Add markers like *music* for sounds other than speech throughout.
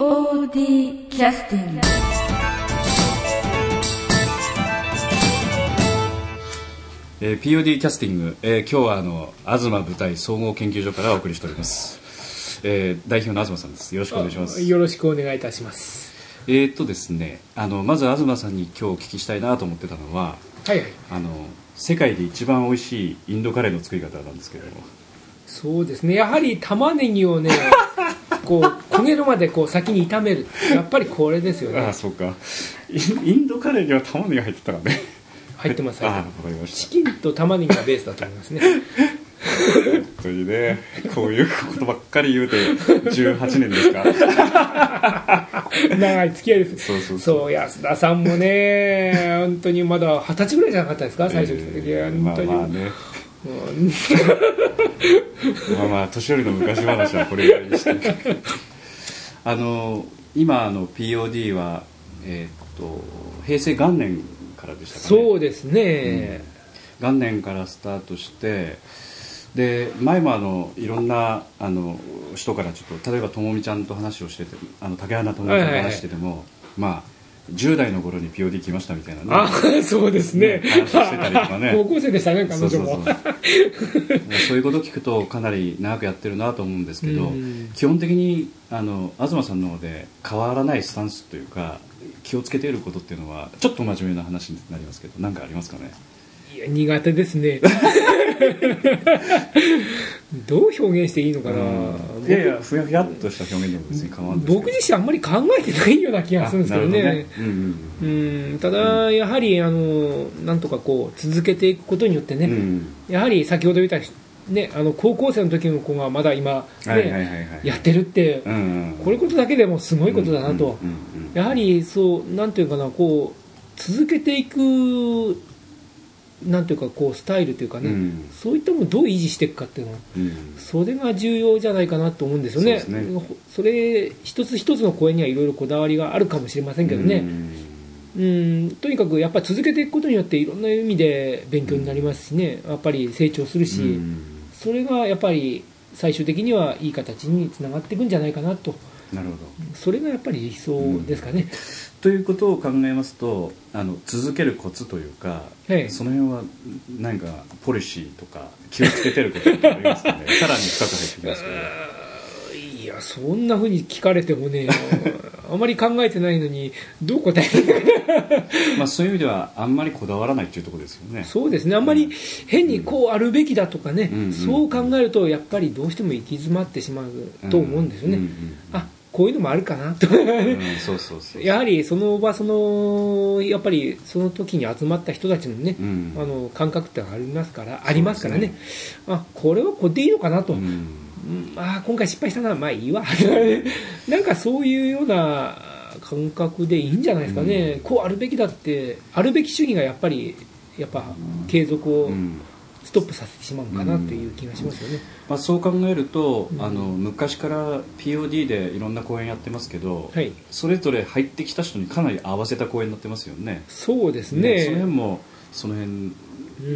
POD キャスティングえー POD キャスティング、えー今日はあの東舞台総合研究所からお送りしております、えー代表の東さんです。よろしくお願いします。よろしくお願いいたします。えーっとですねあのまず東さんに今日お聞きしたいなと思ってたのははいはい。あの世界で一番美味しいインドカレーの作り方なんですけども。そうですね。やはり玉ねぎをね *laughs* こう焦げるまでこう先に炒める。やっぱりこれですよね。ああそうか。インドカレーには玉ねぎが入ってたからね。入ってますああわかりましますチキンと玉ねぎがベースだと思いますね。た本当にねこういうことばっかり言うて18年ですか。長い付き合いです。そうそうそう。そう安田さんもね本当にまだ二十歳ぐらいじゃなかったですか最初来た時、えーまあ本当に、まあね。うんまあまあ年寄りの昔話はこれぐらいにしてあの今あの POD は、えーっと平成元年からでしたかね。そうですね、元年からスタートしてで前もあのいろんなあの人からちょっと例えばともみちゃんと話をしててあの竹穴ともみちゃんと話してても、まあ10代の頃に POD 来ましたみたいなね。あ *laughs* そうですね。ね話してたりとかね。高校生でしたね彼そうそう女もそうそう。*laughs* いうことを聞くとかなり長くやってるなと思うんですけど、うん。基本的にあの東さんの方で変わらないスタンスというか気をつけていることっていうのはちょっと真面目な話になりますけど何かありますかね？いや苦手ですね。*laughs* どう表現していいのかな、いやいやふやふやっとした表現でも別に構わない僕自身あんまり考えてないような気がするんですけどね。ただやはりあのなんとかこう続けていくことによってね、うん。うんやはり先ほど言ったねあの高校生の時の子がまだ今、ねやってるって、うんうん。これことだけでもすごいことだなと、うんうんうんやはりそうなんていうかなこう続けていくなんていうかこうスタイルというかね、うん。そういったものをどう維持していくかっていうのはうん。それが重要じゃないかなと思うんですよね。そね。それ一つ一つの公演にはいろいろこだわりがあるかもしれませんけどね、うん。とにかくやっぱり続けていくことによっていろんな意味で勉強になりますしね。やっぱり成長するし、うん。それがやっぱり最終的にはいい形につながっていくんじゃないかなと。なるほど。それがやっぱり理想ですかね、ということを考えますとあの続けるコツというか、はいその辺は何かポリシーとか気をつけてることってありますかね？*laughs* さらに深く入ってきますけど。いやそんなふうに聞かれてもね *laughs* あまり考えてないのにどう答えるか *laughs* まあそういう意味ではあんまりこだわらないっていうところですよね。そうですね。あんまり変にこうあるべきだとかね、うん。うん。そう考えるとやっぱりどうしても行き詰まってしまうと思うんですよね、うん。うん。あこういうのもあるかなと。うんうんそうそうそう。やはりその場そのやっぱりその時に集まった人たちのね、うん。あの感覚ってありますからありますからね。あこれはこれでいいのかなと、うん。うんあー今回失敗したな。まあいいわ。*laughs* なんかそういうような感覚でいいんじゃないですかね、こうあるべきだってあるべき主義がやっぱりやっぱ継続をうんストップさせてしまうかなという気がしますよね、まあ、そう考えると、うん。あの昔から POD でいろんな公演やってますけど、はい。それぞれ入ってきた人にかなり合わせた公演になってますよね。そうですね。ねその辺もその辺、ん。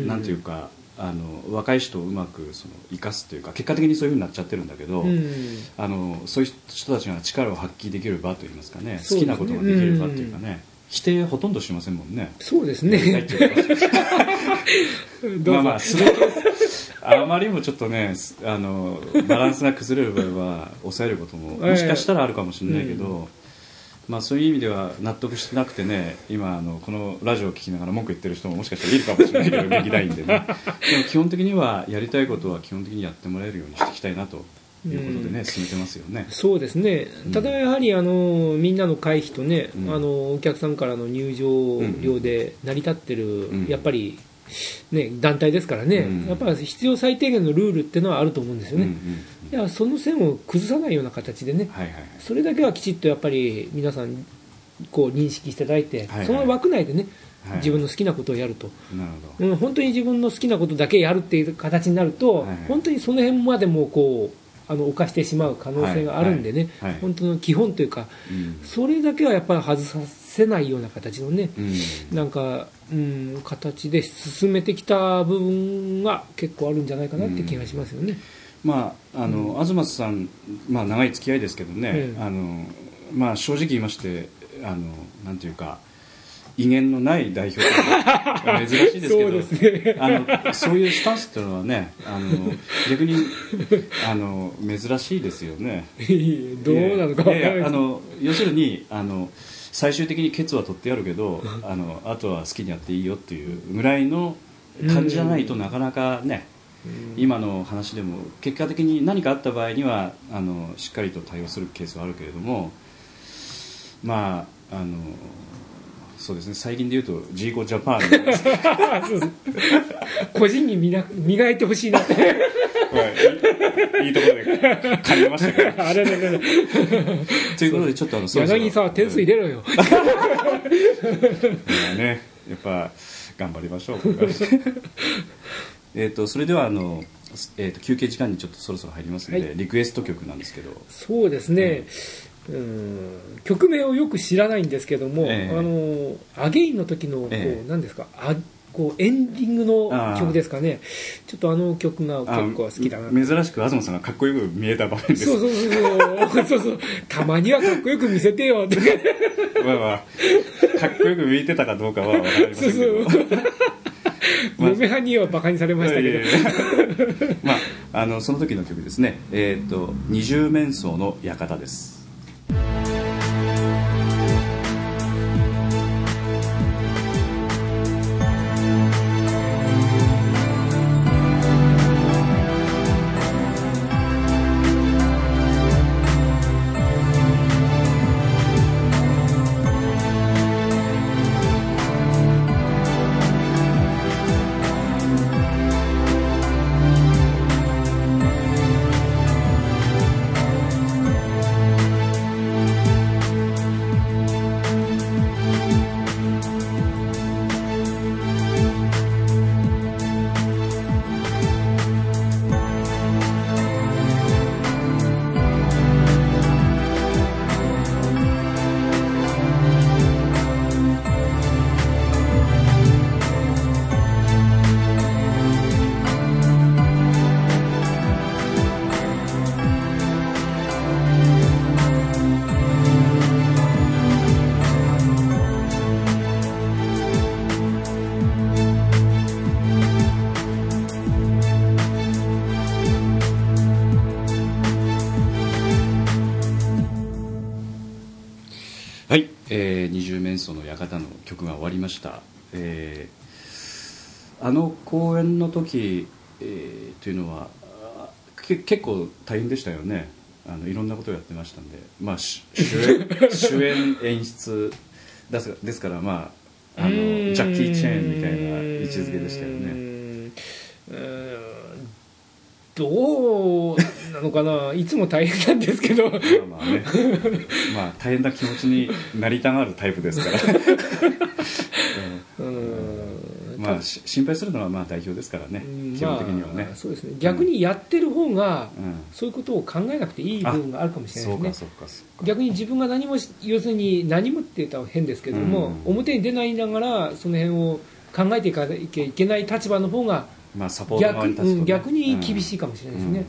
なんていうかあの若い人をうまくその生かすというか結果的にそういうふうになっちゃってるんだけど、うん。あのそういう人たちが力を発揮できる場といいますかねね。好きなことができる場っていうかね、否定ほとんどしませんもんね。そうですね。*laughs* まあまあするあまりにもちょっとねすあのバランスが崩れる場合は抑えることももしかしたらあるかもしれないけど、まあ、そういう意味では納得してなくてね今あのこのラジオを聞きながら文句言ってる人ももしかしたらいるかもしれないけど劇団員でね。でも基本的にはやりたいことは基本的にやってもらえるようにしていきたいなということでね、進めてますよね。そうですね。うん。ただやはりあのみんなの会費とね、うん。あのお客さんからの入場料で成り立ってる、うん。やっぱり、ね、団体ですからね、うん。やっぱり必要最低限のルールっていうのはあると思うんですようんうんね、いやその線を崩さないような形でね。はいはいはい。それだけはきちっとやっぱり皆さんこう認識していただいて、はいはい。その枠内でねはい。自分の好きなことをやると、なるほど。うん、本当に自分の好きなことだけやるっていう形になると、はいはい。本当にその辺までもこうあの犯してしまう可能性があるんでね、はいはい本当の基本というかうん。それだけはやっぱり外させないような形のね、うん。なんか、うん、形で進めてきた部分が結構あるんじゃないかなって気がしますよね。まああの、東さん、まあ、長い付き合いですけどね、うんあのまあ正直言いましてあのなんていうか威厳のない代表が珍しいですけどそうね。あのそういうスタンスっていうのはねあの逆にあの珍しいですよね。どうなのかわいやいからないあの要するにあの最終的にケツは取ってやるけどあのあとは好きにやっていいよっていうぐらいの感じじゃないとなかなかね今の話でも結果的に何かあった場合にはあのしっかりと対応するケースはあるけれどもまああのそうですね。最近で言うとジーコジャパン。*laughs* 個人に磨磨いてほしいな。っていいいところで借りましたけど。*laughs* あれれれれということでちょっとあの柳沢点数入れろよ。*laughs* まあねやっぱ頑張りましょうえっとそれではあの、えー、と休憩時間にちょっとそろそろ入りますので、はい。リクエスト曲なんですけど。そうですね、うん、曲名をよく知らないんですけども、ええ。あのアゲインの時のこう、ええ。何ですかあこうエンディングの曲ですかね。ちょっとあの曲があ結構好きだな。珍しく東さんがかっこよく見えた場面です。そうそうそうそう。そうそうたまにはかっこよく見せてよ。っ *laughs* てまあまあ。かっこよく見えてたかどうかは分かりませそんけど。うそうまあ。嫁はんにはバカにされましたけど、まああのその時の曲ですね。えっ、と二重面相の館ですえー、二重面相の館の曲が終わりました、えーあの公演の時、えーというのはあけ結構大変でしたよね。あのいろんなことをやってましたんで、まあ、し主演 *laughs* 主演演出ですですから、まあ、あのジャッキー・チェーンみたいな位置づけでしたよね。うどうなのかな。いつも大変なんですけど。まあまあね。まあ大変な気持ちになりたがるタイプですから、うーん。うん。まあし心配するのはまあ代表ですからね。うん。基本的にはね。まあ、そうですね。逆にやってる方が、うん。そういうことを考えなくていい部分があるかもしれないですね。逆に自分が何もし要するに何もって言ったら変ですけども、うん。表に出ないながらその辺を考えていかなきゃいけない立場の方がまあサポート逆,、側に立つとね、うん、逆に厳しいかもしれないですね、う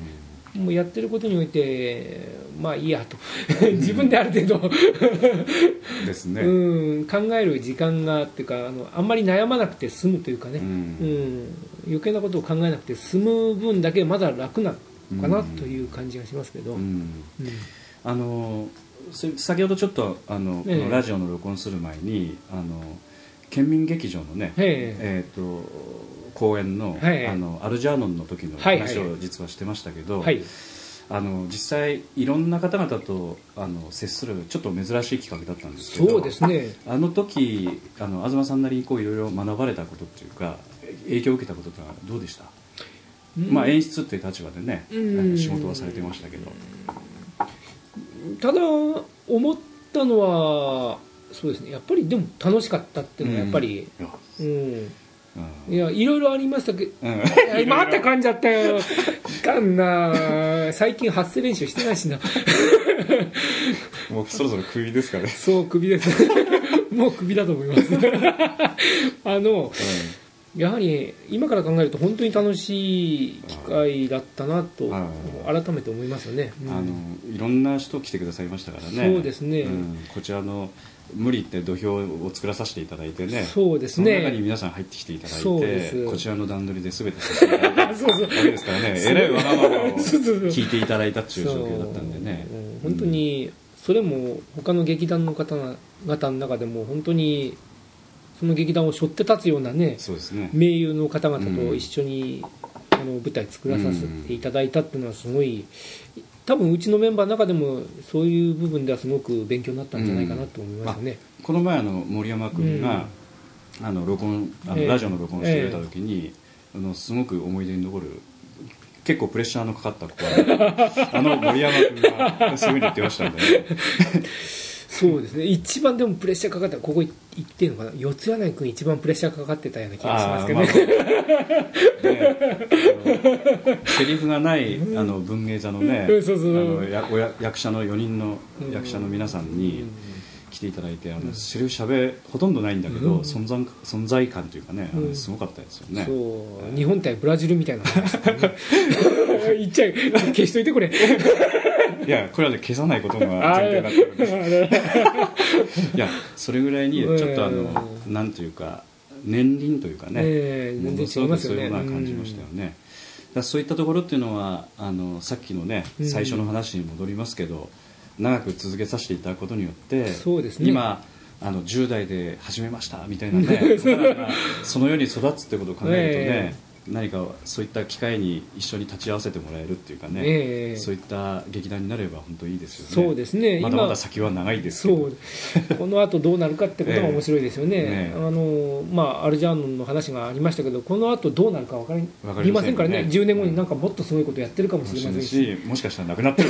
もうやってることにおいてまあいいやと。*laughs* 自分である程度、んですね、うん、考える時間がっていうかあのあんまり悩まなくて済むというかね、うん。うん、余計なことを考えなくて済む分だけまだ楽なのかなうんという感じがしますけど、あのそ先ほどちょっとあの、ええ。このラジオの録音する前にあの県民劇場のね、え。えー、と公演の,、はいあのアルジャーノンの時の話を実はしてましたけど、はい。あの実際いろんな方々とあの接するちょっと珍しい企画だったんですけどそうですね。あの時あの東さんなりにこういろいろ学ばれたことっていうか影響を受けたことってのはどうでした、まあ、演出っていう立場でね、うん。仕事はされてましたけど、ただ思ったのはそうですね。やっぱりでも楽しかったっていうのはやっぱり、いや。うん。うん。いやいろいろありましたけどうん。今あった感じだったよ。いかんな最近発声練習してないしな。もうそろそろクビですかね、そうクビです。もうクビだと思います。あのやはり今から考えると本当に楽しい機会だったなとは改めて思いますよね、うん。あのいろんな人来てくださいましたからね。そうですね。ん。こちらの無理って土俵を作らさせていただいてね。そうですその中にね皆さん入ってきていただいてこちらの段取りで全てさせていただいてそう。そうですからね。えらいわがままを *laughs* 聞いていただいたっていう状況だったんでね。本当にそれも他の劇団の方々の中でも本当にその劇団を背負って立つようなねそうですね。名優の方々と一緒に、あの舞台作らさせていただいたっていうのはすごい多分うちのメンバーの中でもそういう部分ではすごく勉強になったんじゃないかなと思いますよね、この前あの森山君が、あの録音あの、ええ。ラジオの録音してくれた時に、あのすごく思い出に残る結構プレッシャーのかかったことがあ *laughs* の森山君がそういうふうに言ってましたんで、ね、そうですね。一番でもプレッシャーかかったここ言ってるのかな？四谷柳君一番プレッシャーかかってたような気がしますけどね、ねあのセリフがないあの文芸座のね、うん。そうそうあのやおや役者の4人の役者の皆さんに来ていただいてあのセリフしゃべほとんどないんだけど、うん。存在存在感というかね、うん。すごかったですよね。そう。日本対ブラジルみたいな言っちゃう消しといてこれ。*laughs* いやこれはね消さないことが前提だったのでいや。それぐらいにちょっとあの、なんというか年輪というかね、ええもの全すごくそういますようものは感じましたよね、だそういったところっていうのはあのさっきのねうん。最初の話に戻りますけど、長く続けさせていただくことによってそうですね。今あの10代で始めましたみたいなね *laughs* そのように育つってことを考えるとね、え何かそういった機会に一緒に立ち会わせてもらえるっていうかね、ええ。そういった劇団になれば本当いいですよね。そうですね。まだま今だ先は長いですけそどう。この後どうなるかってことが面白いですよね、*laughs* ええ。あのまあ、アルジャーノンの話がありましたけど、この後どうなるか分かりわかりませんからね、ね10年後になんかもっとすごいことやってるかもしれませんし、しもしかしたらなくなってる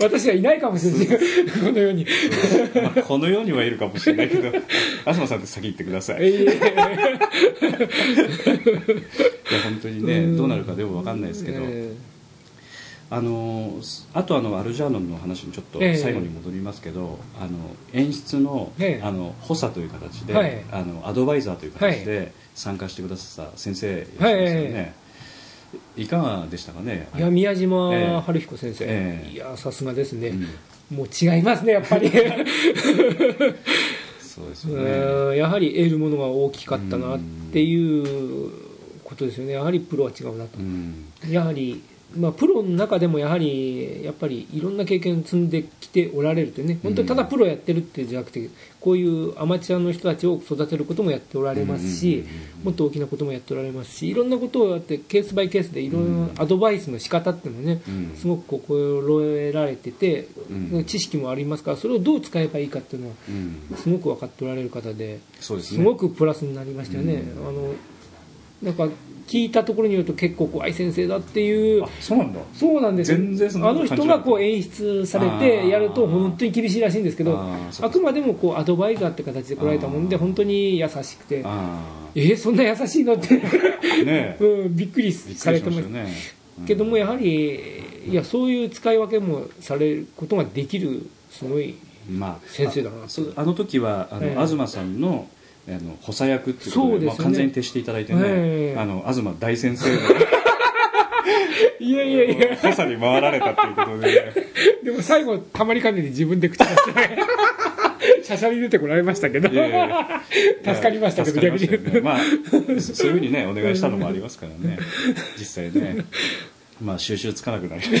私はいないかもしれない、このように。まあこの世にはいるかもしれないけど。東さんって先言ってください。いえ。や本当にねうん。どうなるかでも分かんないですけど、えあのあとあのアルジャーノンの話にちょっとええ。最後に戻りますけど、あの演出の,、ええ。あの補佐という形で、はい。あのアドバイザーという形で参加してくださった先生いらっしゃいますよね、いかがでしたかね？いや宮え島え。春彦先生、ええ。いやさすがですね、うん。もう違いますね、やっぱり。そうですよね、うんやはり得るものが大きかったなっていうことですよね、やはりプロは違うなと。う。ん。やはり、まあ、プロの中でもやはり、やっぱりいろんな経験積んできておられるというね、本当にただプロやってるってじゃなくて、こういうアマチュアの人たちを育てることもやっておられますしもっと大きなこともやっておられますし、いろんなことをやって、ケースバイケースでいろんなアドバイスの仕方っていうのをね、うん。すごく心得られてて、うん。知識もありますから、それをどう使えばいいかっていうのは、うん。すごく分かっておられる方で、すごくプラスになりましたよね。あのなんか聞いたところによると結構怖い先生だっていうあそうなんだ。そうなんです。よ全然そんなあの人がこう演出されあてー。やると本当に厳しいらしいんですけどあくまでもこうアドバイザーって形で来られたもんであー本当に優しくて。あえー、そんな優しいのって、あ *laughs* ねえ。うん、びっくりされてましたよね。けどもやはりいやそういう使い分けもされることができるすごいまあ先生だなあそうあの時はあの、ええ。東さんのあの補佐役っていうことでね。まあ、完全に徹していただいてね、ええ。あの東大先生の *laughs* いやいやいや。補佐に回られたっていうことで、でも最後たまりかねて自分で口出してしゃしゃり出てこられましたけど。いやいや助かりましたけど逆に。ねまあそそういうふうにねお願いしたのもありますからね。実際ね。まあ収集つかなくなり *laughs*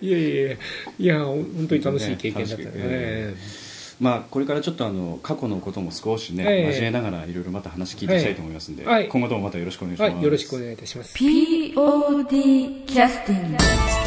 いやいやいや。いや本当に楽しい経験だったね。ねまあこれからちょっとあの過去のことも少しね、ええ。交えながらいろいろまた話聞いていきたいと思いますんで、はい。今後ともまたよろしくお願いします、はいよろしくお願いいたします。POD キャスティング